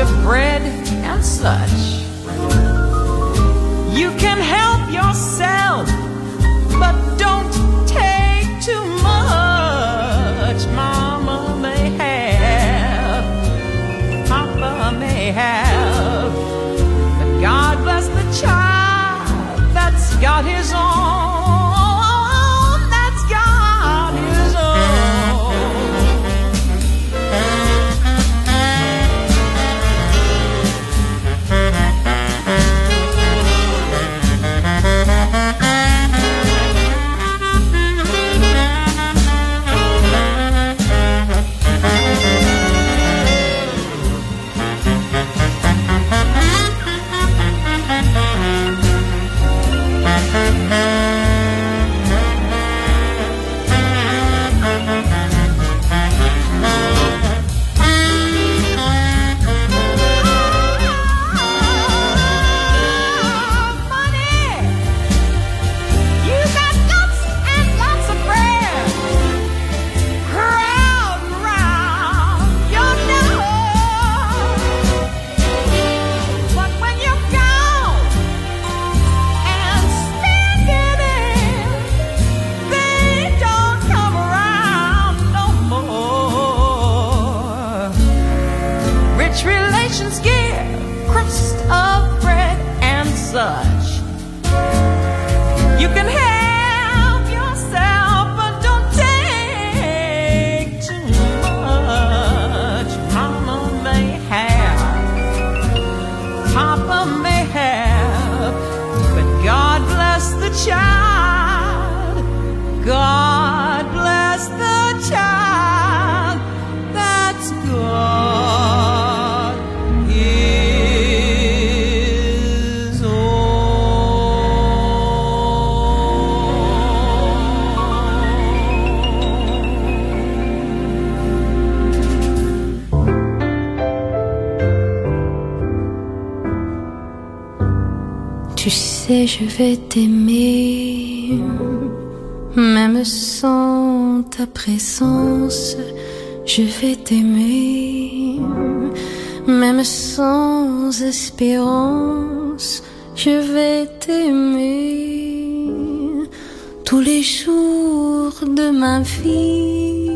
of bread and such. You can je vais t'aimer, même sans ta présence, je vais t'aimer, même sans espérance, je vais t'aimer. Tous les jours de ma vie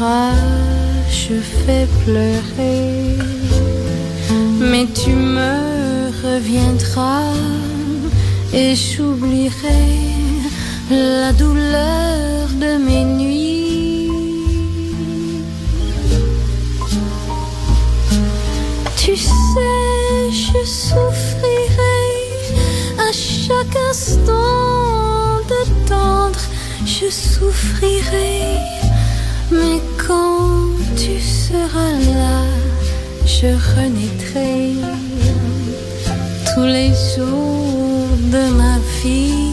Je fait pleurer, mais tu me reviendras et j'oublierai la douleur de mes nuits. Tu sais, je souffrirai à chaque instant de tendre, je souffrirai. Mais seras là, je renaîtrai tous les jours de ma vie.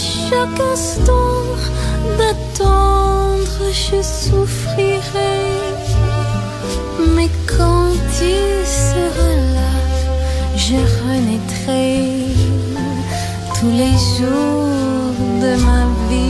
Chaque instant d'attendre, je souffrirai quand tu seras là, je renaîtrai tous les jours de ma vie.